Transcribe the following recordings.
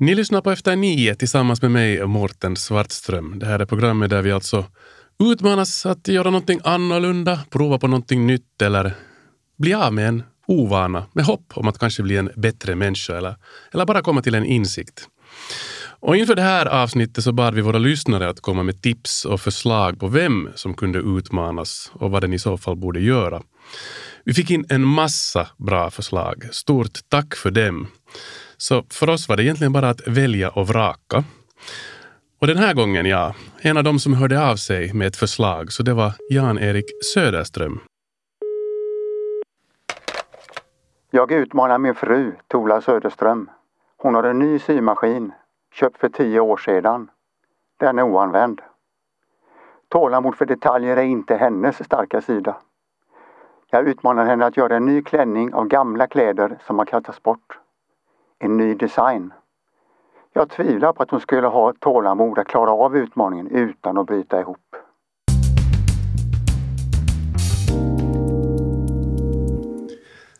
Ni lyssnar på Efter nio tillsammans med mig, Mårten Svartström. Det här är programmet där vi alltså utmanas att göra någonting annorlunda, prova på någonting nytt eller bli av med en ovana med hopp om att kanske bli en bättre människa eller, eller bara komma till en insikt. Och inför det här avsnittet så bad vi våra lyssnare att komma med tips och förslag på vem som kunde utmanas och vad den i så fall borde göra. Vi fick in en massa bra förslag. Stort tack för dem. Så för oss var det egentligen bara att välja och vraka. Och den här gången, ja, en av dem som hörde av sig med ett förslag, så det var Jan-Erik Söderström. Jag utmanar min fru, Tola Söderström. Hon har en ny symaskin, köpt för tio år sedan. Den är oanvänd. Tålamod för detaljer är inte hennes starka sida. Jag utmanar henne att göra en ny klänning av gamla kläder som har kastats bort. En ny design. Jag tvivlar på att hon skulle ha tålamod att klara av utmaningen utan att bryta ihop.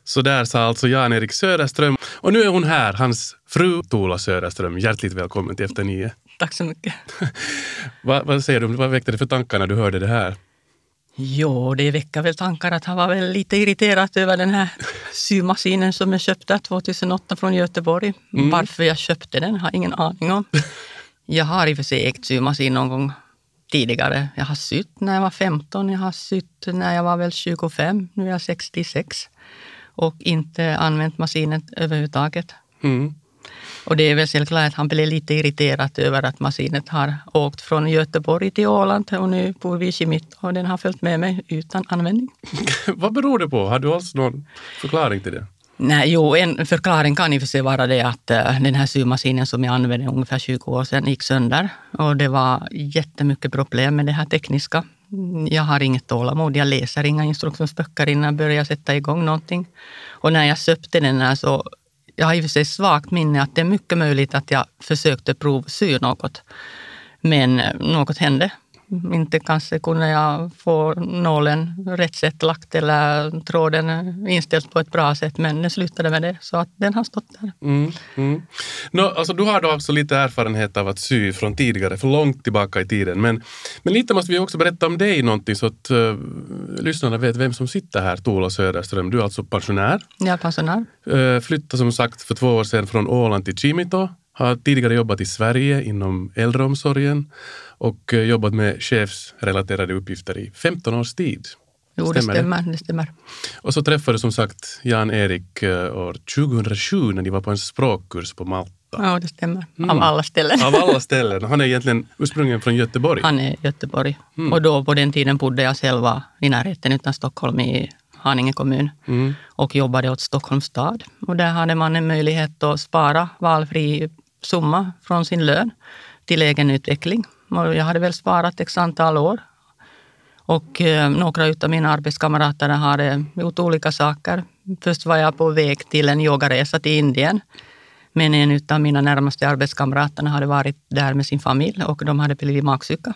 Så där sa alltså Jan-Erik Söderström. Och nu är hon här, hans fru Tola Söderström. Hjärtligt välkommen till Efter nio. Tack så mycket. vad, vad säger du, vad väckte det för tankar när du hörde det här? Jo, det väcker väl tankar att han var väl lite irriterad över den här symaskinen som jag köpte 2008 från Göteborg. Mm. Varför jag köpte den har jag ingen aning om. Jag har i och för sig ägt symaskin någon gång tidigare. Jag har sytt när jag var 15, jag har sytt när jag var väl 25, nu är jag 66 och inte använt maskinen överhuvudtaget. Mm. Och det är väl självklart att han blev lite irriterad över att maskinet har åkt från Göteborg till Åland och nu bor vi i Kimit och den har följt med mig utan användning. Vad beror det på? Har du alls någon förklaring till det? Nej, jo, en förklaring kan i och för sig vara det att uh, den här symaskinen som jag använde ungefär 20 år sedan gick sönder. Och det var jättemycket problem med det här tekniska. Jag har inget tålamod, jag läser inga instruktionsböcker innan jag börjar sätta igång någonting. Och när jag köpte den här så jag har i och för sig svagt minne att det är mycket möjligt att jag försökte provsy något. Men eh, något hände inte kanske kunde jag få nålen rätt sätt lagt eller tråden inställd på ett bra sätt, men det slutade med det. Så att den har stått där. Mm, mm. No, alltså, du har då alltså lite erfarenhet av att sy från tidigare, för långt tillbaka i tiden. Men, men lite måste vi också berätta om dig någonting så att uh, lyssnarna vet vem som sitter här, Tola Söderström. Du är alltså pensionär. Jag är pensionär. Uh, flyttade som sagt för två år sedan från Åland till Kimito. Har tidigare jobbat i Sverige inom äldreomsorgen och eh, jobbat med chefsrelaterade uppgifter i 15 års tid. Jo, det stämmer, det stämmer. Och så träffade som sagt Jan-Erik eh, år 2007 när de var på en språkkurs på Malta. Ja, det stämmer. Mm. Av alla ställen. Av alla ställen. Han är egentligen ursprungligen från Göteborg. Han är Göteborg. Mm. Och då på den tiden bodde jag själva i närheten utan Stockholm i Haninge kommun mm. och jobbade åt Stockholms stad. Och där hade man en möjlighet att spara valfri summa från sin lön till egen utveckling. Jag hade väl sparat x antal år. Och eh, några av mina arbetskamrater hade gjort olika saker. Först var jag på väg till en yogaresa till Indien. Men en av mina närmaste arbetskamrater hade varit där med sin familj och de hade blivit magsjuka.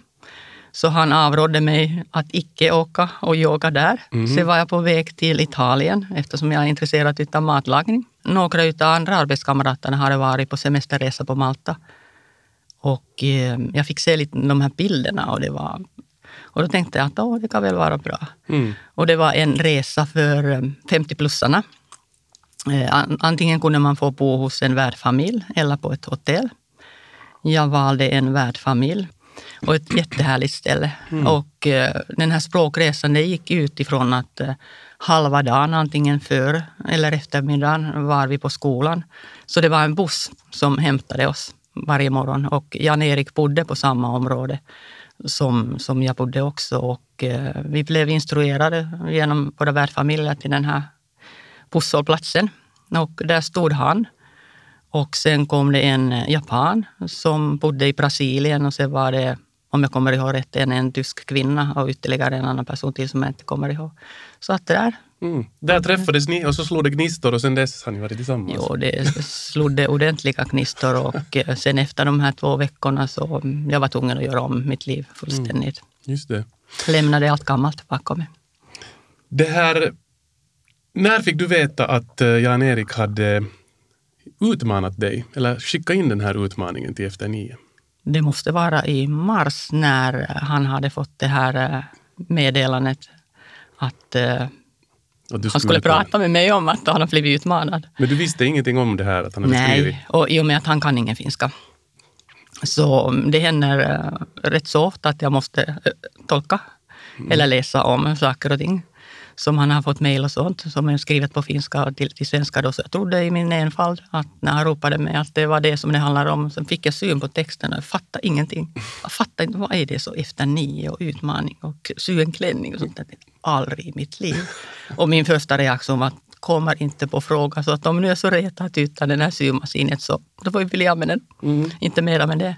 Så han avrådde mig att icke åka och yoga där. Mm. Så var jag på väg till Italien eftersom jag är intresserad av matlagning. Några av andra arbetskamraterna hade varit på semesterresa på Malta. Och eh, jag fick se lite de här bilderna och det var och då tänkte jag att oh, det kan väl vara bra. Mm. Och det var en resa för 50-plussarna. Eh, antingen kunde man få bo hos en värdfamilj eller på ett hotell. Jag valde en värdfamilj och ett jättehärligt ställe. Mm. Och eh, den här språkresan det gick utifrån att eh, halva dagen, antingen för eller eftermiddagen, var vi på skolan. Så det var en buss som hämtade oss varje morgon och Jan-Erik bodde på samma område som, som jag bodde också. Och eh, vi blev instruerade genom våra värdfamiljer till den här busshållplatsen. Och där stod han. Och sen kom det en japan som bodde i Brasilien och sen var det om jag kommer ihåg rätt, en, en tysk kvinna och ytterligare en annan person till som jag inte kommer ihåg. Så att det där. Mm. Där träffades ni och så slog det gnistor och sen dess har ni varit tillsammans? Jo, det slog det ordentliga gnistor och eh, sen efter de här två veckorna så jag var tvungen att göra om mitt liv fullständigt. Mm. Just det. Lämnade allt gammalt bakom mig. Det här, när fick du veta att eh, Jan-Erik hade utmanat dig eller skickat in den här utmaningen till Efter nio? Det måste vara i mars när han hade fått det här eh, meddelandet att eh, Att du han skulle ta- prata med mig om att han har blivit utmanad. Men du visste ingenting om det här att han hade skrivit? Nej, och i och med att han kan ingen finska. Så det händer eh, rätt så ofta att jag måste eh, tolka eller läsa om saker och ting som han har fått mejl och sånt som är skrivet på finska till, till svenska. Då. Så jag trodde i min enfald att när han ropade mig att det var det som det handlar om. Sen fick jag syn på texten och jag fattade ingenting. Jag fattade inte, vad är det så efter nio och utmaning och sy en klänning och sånt där. Aldrig i mitt liv. Och min första reaktion var att kommer inte på fråga. Så att om nu är så retat utan den här symaskinen så då får vi av med den. Inte mera med det.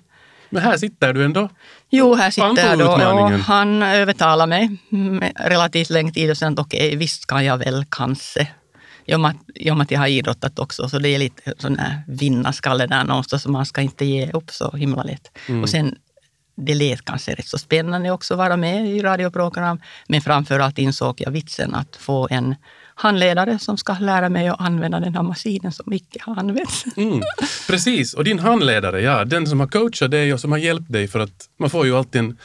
Men här sitter du ändå. Jo, här sitter jag då. Och han övertalade mig med relativt lång tid och sen att okej, visst kan jag väl kanske. I och med att, i och med att jag har idrottat också, så det är lite sån här vinnarskalle där någonstans, så man ska inte ge upp så himla lätt. Och sen, det lät kanske rätt så spännande också att vara med i radioprogram, men framför allt insåg jag vitsen att få en handledare som ska lära mig att använda den här maskinen som icke har använts. Mm. Precis, och din handledare, ja, den som har coachat dig och som har hjälpt dig för att man får ju alltid en,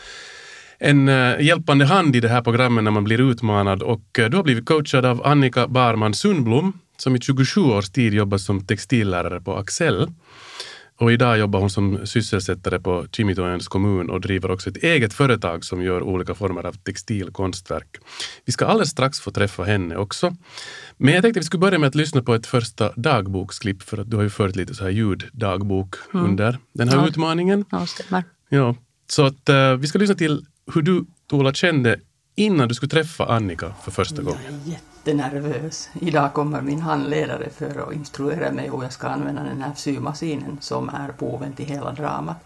en eh, hjälpande hand i det här programmet när man blir utmanad och eh, du har blivit coachad av Annika Barman Sundblom som i 27 års tid jobbat som textillärare på Axel. Och idag jobbar hon som sysselsättare på Kimitoens kommun och driver också ett eget företag som gör olika former av textilkonstverk. Vi ska alldeles strax få träffa henne också. Men jag tänkte vi skulle börja med att lyssna på ett första dagboksklipp för att du har ju fört lite så här ljuddagbok under den här Ja. utmaningen. Ja, stämmer. Ja. Så att eh, vi ska lyssna till hur du, Tola, kände innan du skulle träffa Annika för första gången. Jag är jättenervös. Idag kommer min handledare för att instruera mig hur jag ska använda den här symaskinen som är boven till hela dramat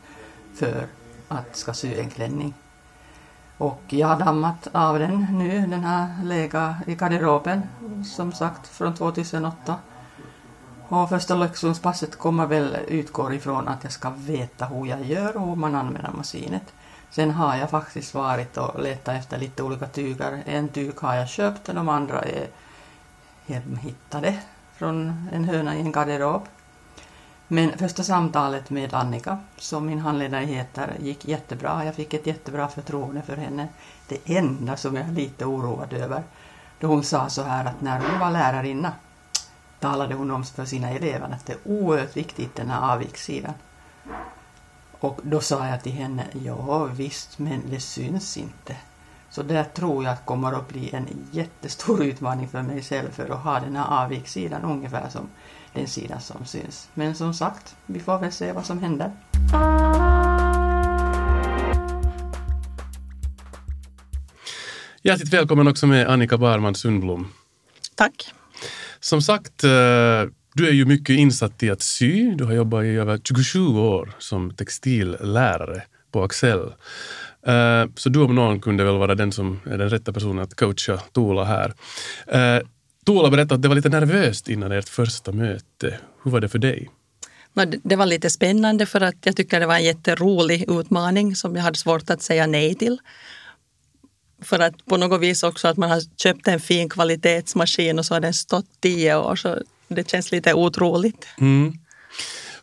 för att ska sy en klänning. Och jag har dammat av den nu, den har legat i garderoben som sagt från 2008. Och första lektionspasset kommer väl utgår ifrån att jag ska veta hur jag gör och hur man använder maskinet. Sen har jag faktiskt varit och letat efter lite olika tyger. En tyg har jag köpt och de andra är hemhittade från en höna i en garderob. Men första samtalet med Annika, som min handledare heter, gick jättebra. Jag fick ett jättebra förtroende för henne. Det enda som jag är lite oroad över, då hon sa så här att när hon var lärarinna talade hon om för sina elever att det är oerhört viktigt den här avvikssidan. Och då sa jag till henne, ja visst, men det syns inte. Så där tror jag att kommer att bli en jättestor utmaning för mig själv för att ha den här avvikssidan ungefär som den sidan som syns. Men som sagt, vi får väl se vad som händer. Hjärtligt välkommen också med Annika Barman Sundblom. Tack. Som sagt, eh, du är ju mycket insatt i att sy. Du har jobbat i över 27 år som textillärare på Axel. Eh, så du om någon kunde väl vara den som är den rätta personen att coacha Tola här. Eh, Tola berättade att det var lite nervöst innan ert första möte. Hur var det för dig? Det- Det var lite spännande för att jag tycker det var en jätterolig utmaning som jag hade svårt att säga nej till. För att på något vis också att man har köpt en fin kvalitetsmaskin och så har den stått tio år så det känns lite otroligt. Mm.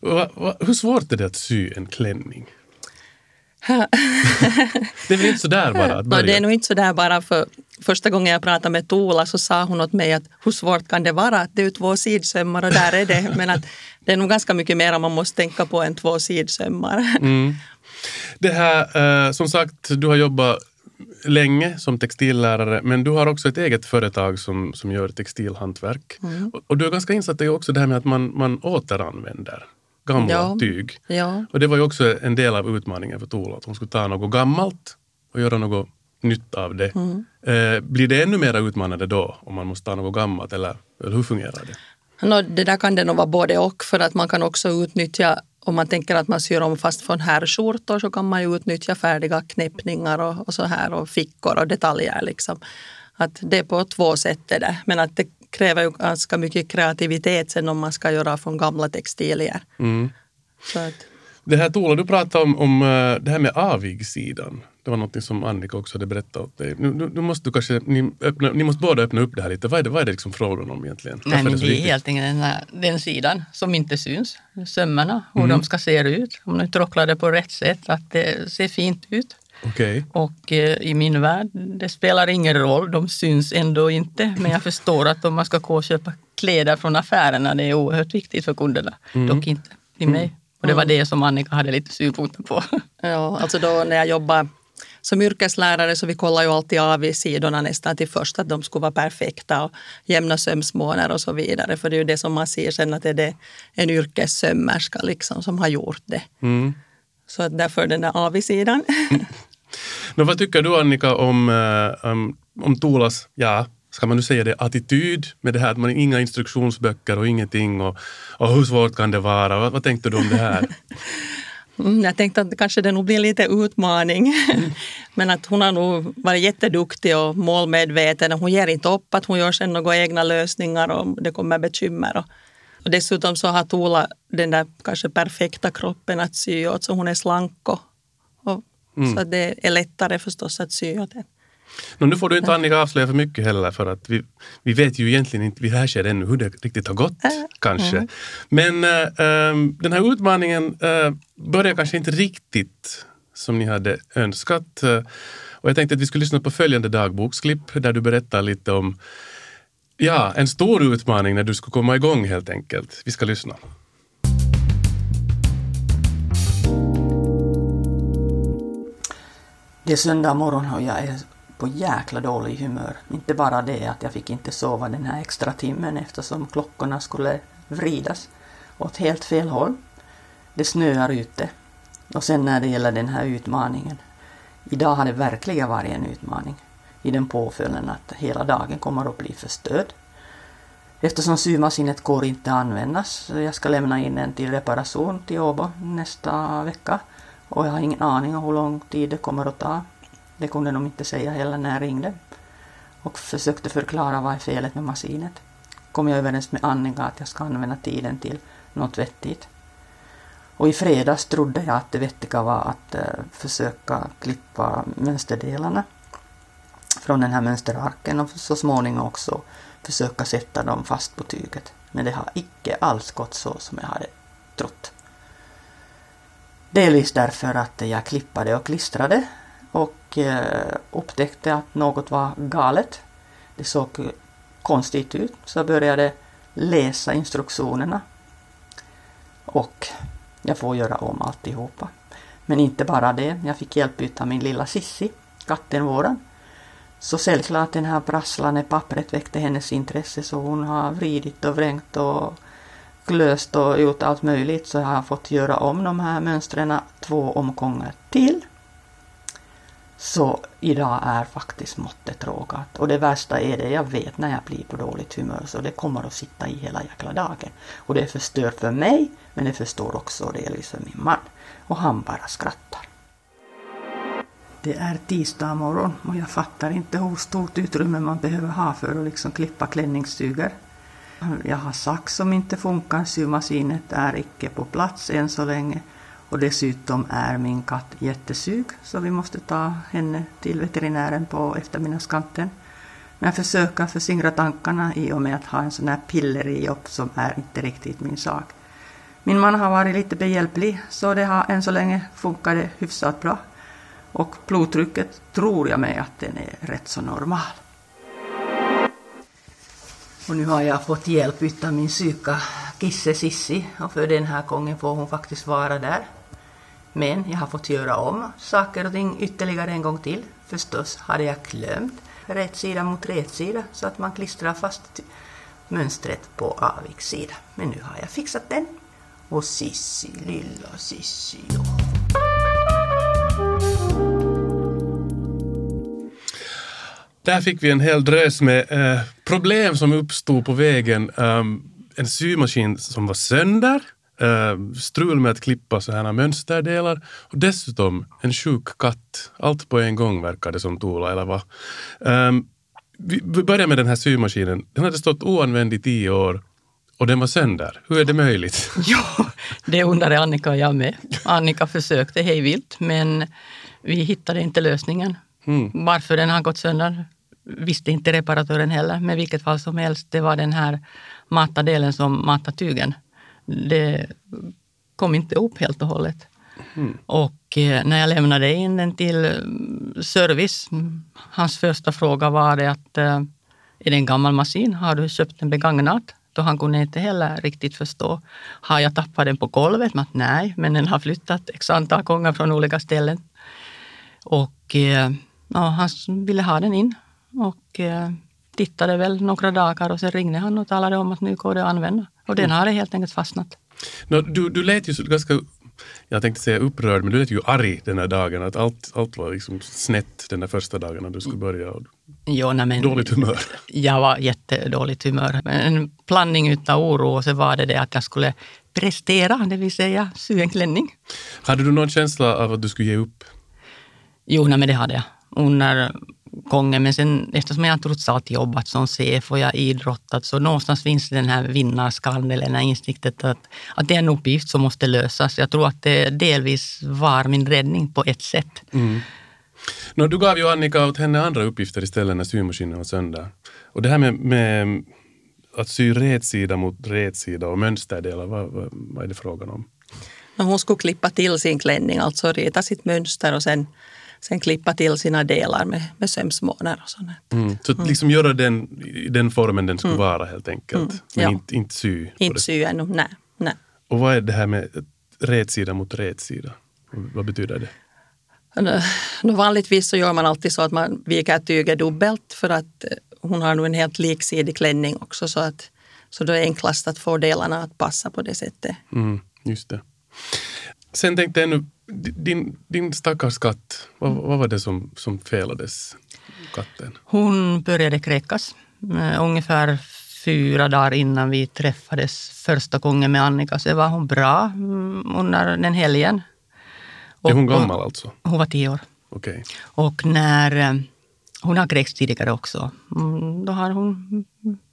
Va, va, hur svårt är det att sy en klänning? det är väl inte sådär bara att börja? det är nog inte så där bara för första gången jag pratade med Tola så sa hon åt mig att hur svårt kan det vara att det är ju två sidsömmar och där är det. Men att det är nog ganska mycket mer man måste tänka på än två sidsömmar. Mm. Det här, eh, som sagt, du har jobbat länge som textillärare men du har också ett eget företag som, som gör textilhantverk. Och, och du är ganska insatt i också det här med att man, man återanvänder gamla Ja. tyg. Ja. Och det var ju också en del av utmaningen för Tola, att hon skulle ta något gammalt och göra något nytt av det. Eh, blir det ännu mer utmanande då om man måste ta något gammalt eller, eller hur fungerar det? Nå, det där kan det nog vara både och för att man kan också utnyttja om man tänker att man syr om fast från herrskjortor så kan man ju utnyttja färdiga knäppningar och, och så här och fickor och detaljer liksom. Att det är på två sätt det där. Men att det kräver ju ganska mycket kreativitet sen om man ska göra från gamla textilier. Mm. Så att, Det här Tola, du pratade om, om eh, det här med avigsidan. Det var något som Annika också hade berättat åt dig. Nu, nu, nu måste du kanske, ni, öppna, ni måste båda öppna upp det här lite. Vad är det, vad är det liksom frågan om egentligen? Nej, men så det är helt enkelt den, här, den sidan som inte syns. Sömmarna, hur Mm. de ska se ut. Om du trocklar det på rätt sätt, att det ser fint ut. Okej. Och eh, i min värld, det spelar ingen roll, de syns ändå inte. Men jag förstår att om man ska gå och köpa kläder från affärerna, det är oerhört viktigt för kunderna. Mm. Dock inte till mig. Och det var det som Annika hade lite synpunkter på. Ja, alltså då när jag jobbar som yrkeslärare så vi kollar ju alltid av i sidorna nästan till först att de skulle vara perfekta och jämna sömsmåner och så vidare. För det är ju det som man ser sen att det är det en yrkessömmerska liksom som har gjort det. Mm. Så att därför den där avsidan. Nå, vad tycker du Annika om, eh, om, om Tulas, ja, ska man nu säga det, attityd med det här att man inga instruktionsböcker och ingenting och, och hur svårt kan det vara? Vad, vad tänkte du om det här? Mm, jag tänkte att kanske det nog blir lite utmaning. Men att hon har nog varit jätteduktig och målmedveten. Och hon ger inte upp att hon gör sen några egna lösningar om det kommer bekymmer. Och, och dessutom så har Tola den där kanske perfekta kroppen att sy åt så hon är slank och, och så att det är lättare förstås att sy åt den. Nå, nu får du inte Annika avslöja för mycket heller för att vi, vi vet ju egentligen inte vid det här skedet ännu hur det riktigt har gått. kanske. Men äh, den här utmaningen äh, börjar kanske inte riktigt som ni hade önskat. Äh, och jag tänkte att vi skulle lyssna på följande dagboksklipp där du berättar lite om ja, en stor utmaning när du skulle komma igång helt enkelt. Vi ska lyssna. Det är söndag morgon och jag är på jäkla dålig humör. Inte bara det att jag fick inte sova den här extra timmen eftersom klockorna skulle vridas åt helt fel håll. Det snöar ute. Och sen när det gäller den här utmaningen. Idag har det verkligen varit en utmaning i den påföljden att hela dagen kommer att bli förstörd. Eftersom symaskinet går inte att användas, så jag ska lämna in den till reparation till Åbo nästa vecka. Och jag har ingen aning om hur lång tid det kommer att ta. Det kunde de inte säga heller när jag ringde. Och försökte förklara vad är felet med maskinet. Kom jag överens med Annika att jag ska använda tiden till något vettigt. Och i fredags trodde jag att det vettiga var att eh, försöka klippa mönsterdelarna från den här mönsterarken och så småningom också försöka sätta dem fast på tyget. Men det har icke alls gått så som jag hade trott. Delvis därför att jag klippade och klistrade och eh, upptäckte att något var galet. Det såg konstigt ut så jag började läsa instruktionerna. Och jag får göra om alltihopa. Men inte bara det, jag fick hjälp av min lilla Sissi, katten våran. Så självklart den här prasslande pappret väckte hennes intresse så hon har vridit och vrängt och klöst och gjort allt möjligt så jag har fått göra om de här mönstren två omgångar till. Så idag är faktiskt måttet rågat. Och det värsta är det jag vet när jag blir på dåligt humör så det kommer att sitta i hela jäkla dagen. Och det förstör för mig men det förstår också delvis för min man. Och han bara skrattar. Det är tisdag morgon och jag fattar inte hur stort utrymme man behöver ha för att liksom klippa klänningstyger. Jag har sax som inte funkar, symaskinet är icke på plats än så länge. Och dessutom är min katt jättesug så vi måste ta henne till veterinären på eftermiddagskanten. Men jag försöker försingra tankarna i och med att ha en sån här piller i jobb som är inte riktigt min sak. Min man har varit lite behjälplig så det har än så länge funkat det hyfsat bra. Och blodtrycket tror jag mig att den är rätt så normal. Och nu har jag fått hjälp av min psyka Kisse Sissi och för den här gången får hon faktiskt vara där. Men jag har fått göra om saker och ting ytterligare en gång till. Förstås hade jag glömt rätt sida mot rätt sida så att man klistrar fast mönstret på avigssida. Men nu har jag fixat den. Och Sissi, lilla Sissi, ja. Där fick vi en hel drös med eh, problem som uppstod på vägen. Um, en symaskin som var sönder, uh, strul med att klippa så här mönsterdelar och dessutom en sjuk katt. Allt på en gång verkar det som Tola, eller vad? Um, vi vi börjar med den här symaskinen. Den hade stått oanvänd i tio år och den var sönder. Hur är det möjligt? Ja, det undrade Annika och jag med. Annika försökte hej vilt, men vi hittade inte lösningen. Mm. Varför den har gått sönder visste inte reparatören heller. Men vilket fall som helst, det var den här matadelen som matade tygen. Det kom inte upp helt och hållet. Mm. Och eh, när jag lämnade in den till eh, service, hans första fråga var det att eh, är det en gammal maskin? Har du köpt en begagnat? Då han kunde inte heller riktigt förstå. Har jag tappat den på golvet? Men nej, men den har flyttat x antal gånger från olika ställen. Och eh, ja, han ville ha den in och tittade väl några dagar och sen ringde han och talade om att nu går det att använda. Och den hade helt enkelt fastnat. Nå, du, du lät ju så ganska, jag tänkte säga upprörd, men du lät ju arg den här dagen. Att allt, allt var liksom snett den där första dagen när du skulle börja. Och Jo, nej, men dåligt humör. jag var jättedåligt humör. En blandning utav oro och så var det det att jag skulle prestera, det vill säga sy en klänning. Hade du någon känsla av att du skulle ge upp? Jo, nej, men det hade jag under gången. Men sen eftersom jag trots allt jobbat som chef och jag idrottat så någonstans finns den här vinnarskallen eller den här insiktet att, att det är en uppgift som måste lösas. Jag tror att det delvis var min räddning på ett sätt. Nå, du gav ju Annika åt henne andra uppgifter istället när symaskinen var sönder. Och det här med, med att sy rätsida mot rätsida och mönsterdelar, vad, vad, vad är det frågan om? Hon skulle klippa till sin klänning, alltså rita sitt mönster och sen, sen klippa till sina delar med, med sömsmånar och sånt. Mm. Så att liksom göra den i den formen den skulle vara helt enkelt. Mm. Men Ja. inte, inte sy. Inte sy ännu, nej. nej. Och vad är det här med rätsida mot rätsida? Vad betyder det? Nå, vanligtvis så gör man alltid så att man viker tyget dubbelt för att eh, hon har nu en helt liksidig klänning också så att så då är det enklast att få delarna att passa på det sättet. Mm, just det. Sen tänkte jag ännu, din, din stackars katt, vad, vad var det som, som felades katten? Hon började kräkas eh, ungefär fyra dagar innan vi träffades första gången med Annika. Så var hon bra mm, under den helgen. är hon Och- gammal alltså? Hon var tio år. Okej. Och när eh, hon har kräkts tidigare också, mm, då har hon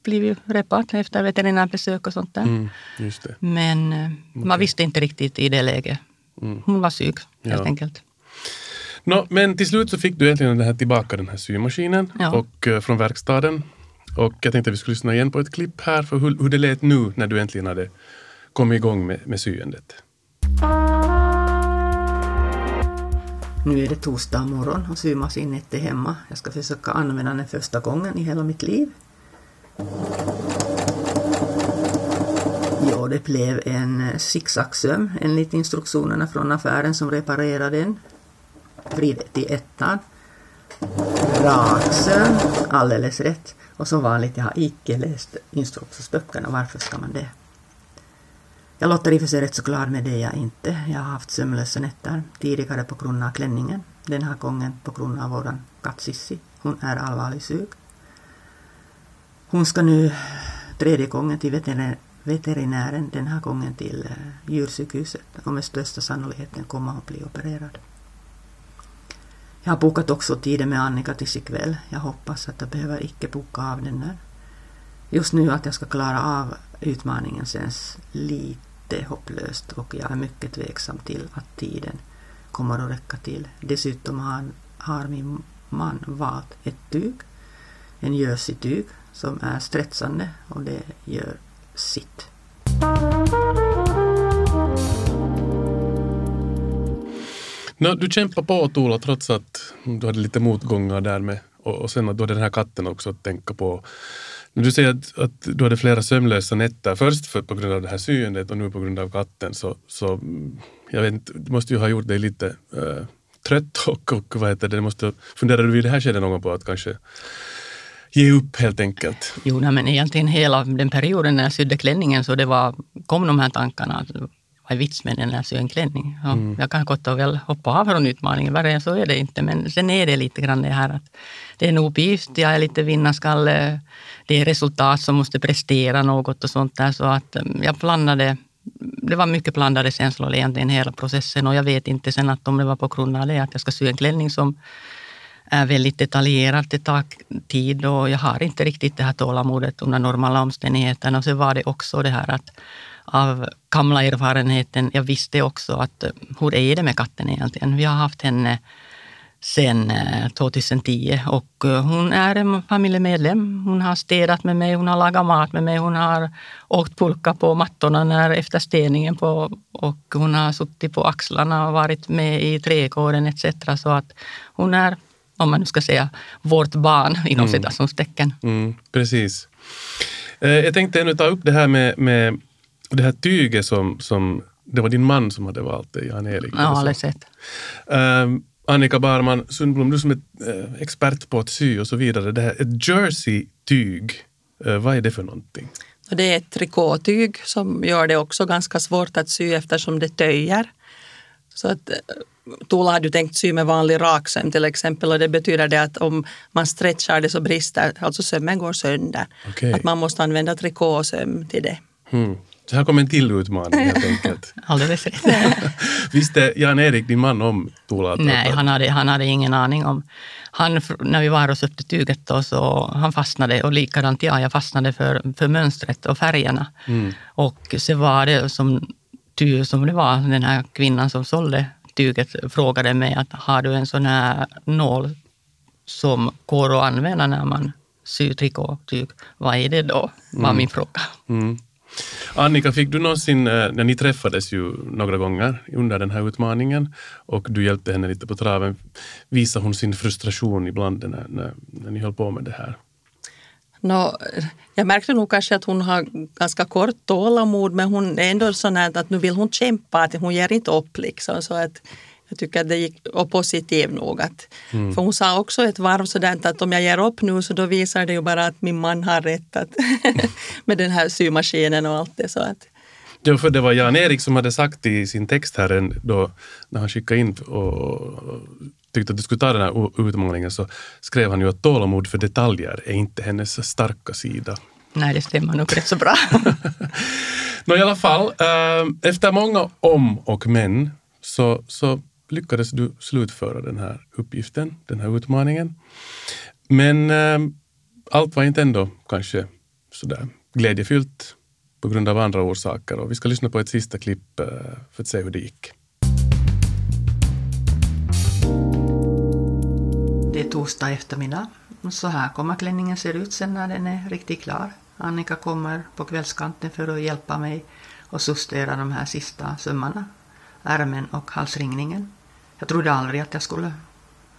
blivit repad efter veterinärbesök och sånt där. Mm. Men eh, man visste inte riktigt i det läget. Hon var helt Ja. enkelt. Nå, men till slut så fick du äntligen den här tillbaka den här symaskinen Ja. och, eh, från verkstaden. Och jag tänkte att vi skulle lyssna igen på ett klipp här för hur, hur det lät nu när du äntligen hade kommit igång med, med syendet. Nu är det torsdag morgon och symaskinen är hemma. Jag ska försöka använda den första gången i hela mitt liv. Det blev en eh, zigzagsöm enligt instruktionerna från affären som reparerade den. Vrid till ettan. Raksöm, alldeles rätt. Och som vanligt, jag har icke läst instruktionsböckerna. Varför ska man det? Jag låter i och för sig rätt så klar med det jag inte. Jag har haft sömnlösa nätter tidigare på grund av klänningen. Den här gången på grund av våran katt Sissi. Hon är allvarligt sjuk. Hon ska nu tredje gången till veterinär, veterinären, den här gången till eh, djursjukhuset och med största sannolikheten kommer att bli opererad. Jag har bokat också tiden med Annika tills ikväll. Jag hoppas att jag behöver icke boka av den där. Just nu att jag ska klara av utmaningen känns lite hopplöst och jag är mycket tveksam till att tiden kommer att räcka till. Dessutom har, har min man valt ett tyg, en jersey-tyg som är stressande och det gör sitt. No, du kämpar på Tola trots att du hade lite motgångar där med och, och sen att du hade den här katten också att tänka på. När du säger att, att du hade flera sömnlösa nätter, först för, på grund av det här syendet och nu på grund av katten, så, så mm, jag vet inte, det måste ju ha gjort dig lite äh, trött och, och vad heter det, det måste, funderar du i det här skedet någon gång på att kanske ge upp helt enkelt? Jo, nej, men egentligen hela den perioden när jag sydde klänningen så det var, kom de här tankarna. Att, vad är vits med den när jag syr en klänning? Ja, Jag kan gott och väl hoppa av från utmaningen, värre än så är det inte. Men sen är det lite grann det här att det är en uppgift, jag är lite vinnarskalle, det är resultat som måste prestera något och sånt där. Så att mm, jag blandade, det var mycket blandade känslor egentligen hela processen och jag vet inte sen att om det var på grund av det att jag ska sy en klänning som är väldigt detaljerad, det tar tid och jag har inte riktigt det här tålamodet under normala omständigheter. Och så var det också det här att av gamla erfarenheten, jag visste också att eh, hur är det med katten egentligen? Vi har haft henne sen eh, 2010 och eh, hon är en familjemedlem. Hon har städat med mig, hon har lagat mat med mig, hon har åkt pulka på mattorna när, efter städningen på, och hon har suttit på axlarna och varit med i trädgården etc. Så att hon är, om man nu ska säga, vårt barn inom mm. citationstecken. Mm, precis. Jag tänkte ännu ta upp det här med, med det här tyget som, som det var din man som hade valt det, Jan-Erik. Ja, alldeles rätt. Um, Annika Barman Sundblom, du som är eh, expert på att sy och så vidare. Det här, ett jersey-tyg, uh, vad är det för någonting? Det är ett trikåtyg som gör det också ganska svårt att sy eftersom det töjer. Så att, eh, Tola hade ju tänkt sy med vanlig raksöm till exempel och det betyder det att om man stretchar det så brister, alltså sömmen går sönder. Okay. Att man måste använda trikåsöm till det. Hmm. Så här kommer en till utmaning helt enkelt. Alldeles rätt. Visste Jan-Erik, din man, om Tola? Nej, han hade, han hade ingen aning om. Han, när vi var och sökte tyget då, så han fastnade och likadant jag, jag fastnade för, för mönstret och färgerna. Mm. Och så var det som tur som det var, den här kvinnan som sålde tyget frågade mig att har du en sån här nål som går att använda när man syr trikåtyg? Vad är det då? var mm. min fråga. Mm. Annika, fick du någonsin, eh, när ni träffades ju några gånger under den här utmaningen och du hjälpte henne lite på traven, visade hon sin frustration ibland när, när, när ni höll på med det här? No, jag märkte nog kanske att hon har ganska kort tålamod men hon är ändå sån att nu vill hon kämpa, att hon ger inte upp. Liksom, så att jag tycker att det gick och positivt nog. Att, mm. För hon sa också ett varv sådär att om jag ger upp nu så då visar det ju bara att min man har rätt att med den här symaskinen och allt det. Så att, Ja, för det var Jan-Erik som hade sagt i sin text här då, när han skickade in och tyckte att du skulle ta den här utmaningen så skrev han ju att tålamod för detaljer är inte hennes starka sida. Nej, det stämmer nog rätt så bra. Nå, I alla fall, äh, efter många om och men så, så lyckades du slutföra den här uppgiften, den här utmaningen. Men äh, allt var inte ändå kanske sådär glädjefyllt på grund av andra orsaker och vi ska lyssna på ett sista klipp äh, för att se hur det gick. Torsdag eftermiddag. Så här kommer klänningen se ut sen när den är riktigt klar. Annika kommer på kvällskanten för att hjälpa mig och justera de här sista sömmarna, ärmen och halsringningen. Jag trodde aldrig att jag skulle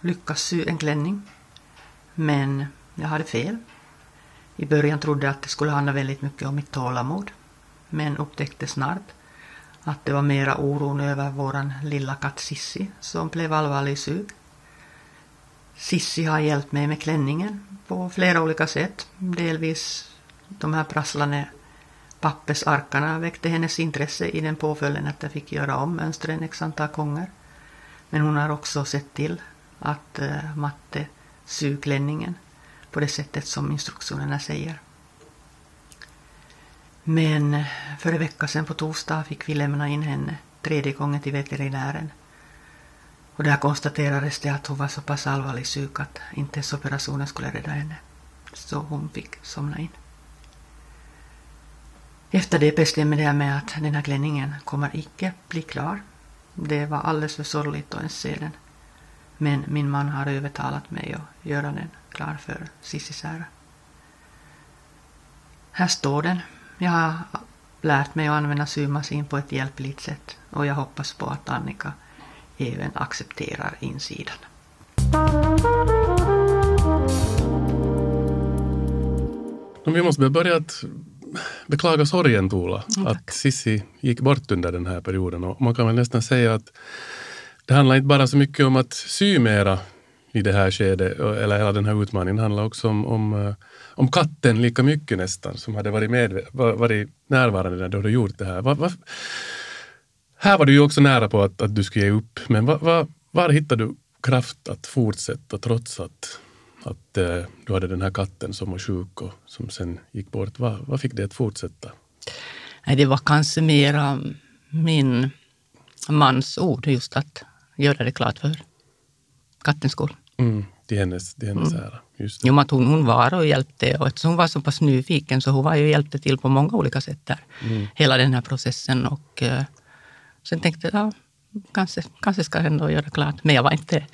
lyckas sy en klänning. Men jag hade fel. I början trodde jag att det skulle handla väldigt mycket om mitt tålamod. Men upptäckte snart att det var mera oron över våran lilla katt Sissi som blev allvarligt sjuk. Sissi har hjälpt mig med klänningen på flera olika sätt. Delvis de här prasslande pappersarkarna väckte hennes intresse i den påföljden att jag fick göra om mönstren x antal gånger. Men hon har också sett till att eh, matte syr klänningen på det sättet som instruktionerna säger. Men eh, för en vecka sedan på torsdag fick vi lämna in henne tredje gången till veterinären. Och där konstaterades det att hon var så pass allvarligt sjuk att inte ens operationen skulle rädda henne. Så hon fick somna in. Efter det bestämde jag mig att den här klänningen kommer icke bli klar det var alldeles för sorgligt att ens se den. Men min man har övertalat mig att göra den klar för Cissi Sära. Här står den. Jag har lärt mig att använda symaskin på ett hjälpligt sätt och jag hoppas på att Annika även accepterar insidan. Vi måste börja att beklaga sorgen Tuula, mm, att Sissi gick bort under den här perioden. Och man kan väl nästan säga att det handlar inte bara så mycket om att sy mera i det här skedet, eller hela den här utmaningen. Det handlar också om, om, eh, om katten lika mycket nästan, som hade varit, med, varit närvarande när du hade gjort det här. Va, va, här var du ju också nära på att, att du skulle ge upp, men va, va, var hittade du kraft att fortsätta trots att att eh, du hade den här katten som var sjuk och som sen gick bort. Vad, vad fick dig att fortsätta? Nej, det var kanske mera min mans ord, just att göra det klart för kattens skull. Mm, till hennes, till hennes mm. ära. Just det. Jo, att hon, hon var och hjälpte och eftersom hon var så pass nyfiken så hon var ju hjälpte till på många olika sätt där. Mm. Hela den här processen och eh, sen tänkte jag, ja, kanske, kanske ska jag ändå göra klart. Men jag var inte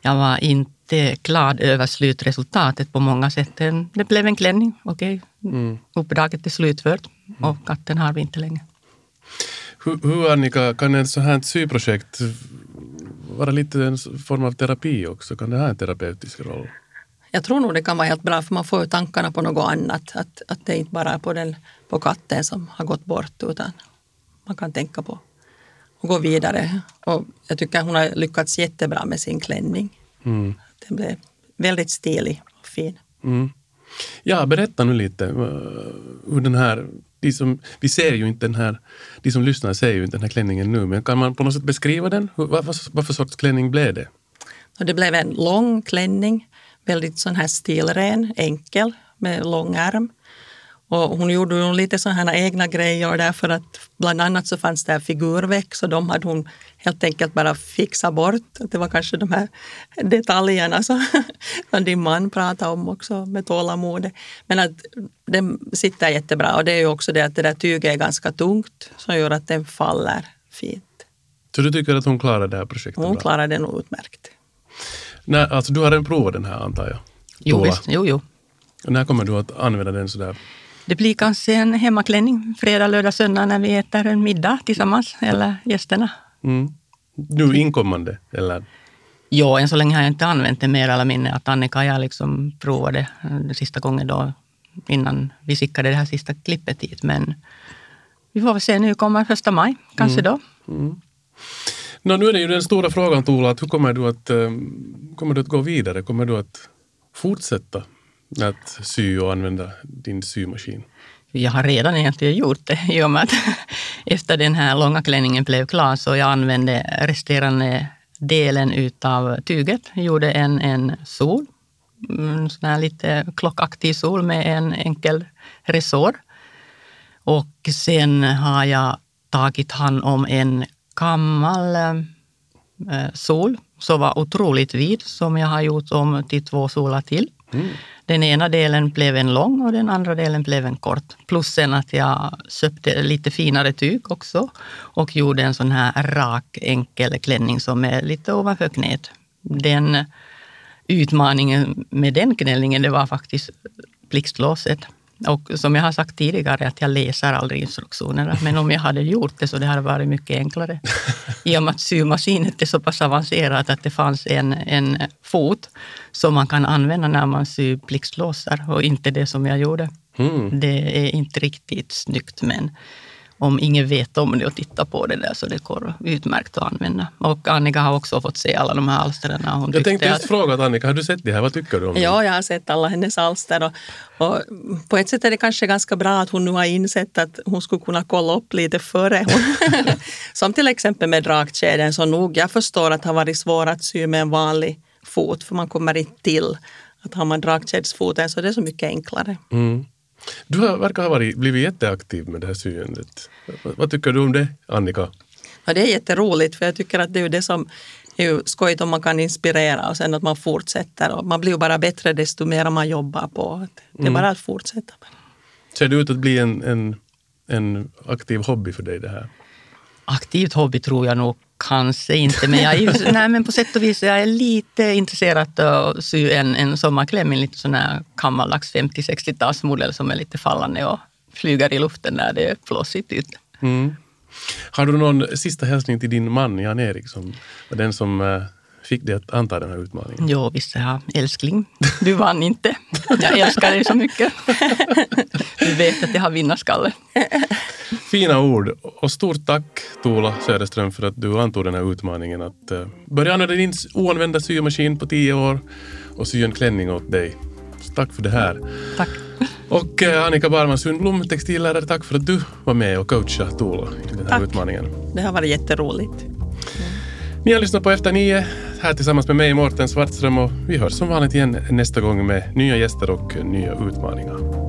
jag var inte glad över slutresultatet på många sätt. Det blev en klänning, okej. Okay. Mm. Uppdraget är slutfört och katten har vi inte längre. Hur, hur Annika, kan ett sånt här syprojekt vara lite en form av terapi också? Kan det ha en terapeutisk roll? Jag tror nog det kan vara helt bra för man får ju tankarna på något annat. Att, att det inte bara är på, den, på katten som har gått bort utan man kan tänka på gå vidare. Och jag tycker hon har lyckats jättebra med sin klänning. Mm. Den blev väldigt stilig och fin. Mm. Ja, berätta nu lite hur den här de som, vi ser ju inte den här, de som lyssnar ser ju inte den här klänningen nu, men kan man på något sätt beskriva den? Vad, vad, vad för sorts klänning blev det? Det blev en lång klänning, väldigt sån här stilren, enkel med lång ärm. Och hon gjorde lite sådana egna grejer därför att bland annat så fanns det figurväck så de hade hon helt enkelt bara fixat bort. Det var kanske de här detaljerna som din man pratade om också med tålamod. Men att den sitter jättebra och det är ju också det att det där tyget är ganska tungt som gör att den faller fint. Så du tycker att hon klarar det här projektet Hon klarar det nog utmärkt. Nej, alltså du har redan provat den här antar jag? Jo, visst, jo, jo. När kommer du att använda den sådär det blir kanske en hemmaklänning fredag, lördag, söndag när vi äter en middag tillsammans, eller gästerna. Mm. Nu inkommande, eller? Jo, än så länge har jag inte använt det mer eller mindre. Att Annika och jag liksom provade den sista gången då, innan vi skickade det här sista klippet hit. Men vi får väl se, nu kommer första maj, kanske mm. då. Mm. No, nu är det ju den stora frågan, Tola, att hur kommer du att, um, kommer du att gå vidare? Kommer du att fortsätta att sy och använda din symaskin? Jag har redan egentligen gjort det i och med att efter den här långa klänningen blev klar så jag använde resterande delen utav tyget. Jag gjorde en, en sol, mm, en sån här lite klockaktig sol med en enkel resår. Och sen har jag tagit hand om en gammal eh, sol som var otroligt vid som jag har gjort om till två solar till. Mm. Den ena delen blev en lång och den andra delen blev en kort. Plus sen att jag köpte lite finare tyg också och gjorde en sån här rak enkel klänning som är lite ovanför knät. Den utmaningen med den klänningen det var faktiskt blixtlåset. Och som jag har sagt tidigare, att jag läser aldrig instruktionerna. Men om jag hade gjort det så det hade varit mycket enklare. I och med att symaskinen är så pass avancerat att det fanns en, en fot som man kan använda när man syr blixtlåsar och inte det som jag gjorde. Mm. Det är inte riktigt snyggt men om ingen vet om det och tittar på det där så det går utmärkt att använda. Och Annika har också fått se alla de här alstren. Hon jag tänkte just att... fråga Annika, har du sett det här? Vad tycker du om det? Ja, jag har sett alla hennes alster. Och, och, på ett sätt är det kanske ganska bra att hon nu har insett att hon skulle kunna kolla upp lite före. Som till exempel med dragkedjan, så nog jag förstår att det har varit svårt att sy med en vanlig fot för man kommer inte till att har man dragkedsfoten så det är så mycket enklare. Mm. Du har, verkar ha varit, blivit jätteaktiv med det här syendet. Vad tycker du om det, Annika? Ja, det är jätteroligt, för jag tycker att det är det som är skojigt om man kan inspirera och sen att man fortsätter. Och man blir ju bara bättre desto mer man jobbar på. Det är mm. bara att fortsätta. Ser det ut att bli en, en, en aktiv hobby för dig det här? Aktivt hobby tror jag nog Kanske inte, men, jag är, nej, men på sätt och vis jag är lite intresserad av att sy en, en sommarkläm, en lite sån här gammaldags 50-60-talsmodell som är lite fallande och flyger i luften när det är flåsigt ute. Mm. Har du någon sista hälsning till din man Jan-Erik som var den som eh, fick dig att anta den här utmaningen? Jo, visst jag älskling. Du vann inte. Jag älskar dig så mycket. Du vet att jag har vinnarskalle. Fina ord och stort tack Tola Söderström för att du antog den här utmaningen att uh, börja använda din oanvända symaskin på tio år och sy en klänning åt dig. Så tack för det här. Tack. Och uh, Annika Barman Sundblom, textillärare, tack för att du var med och coachade Tola i den här tack. utmaningen. Det har varit jätteroligt. Mm. Ni har lyssnat på Efter nio här tillsammans med mig, Mårten Svartström och vi hörs som vanligt igen nästa gång med nya gäster och nya utmaningar.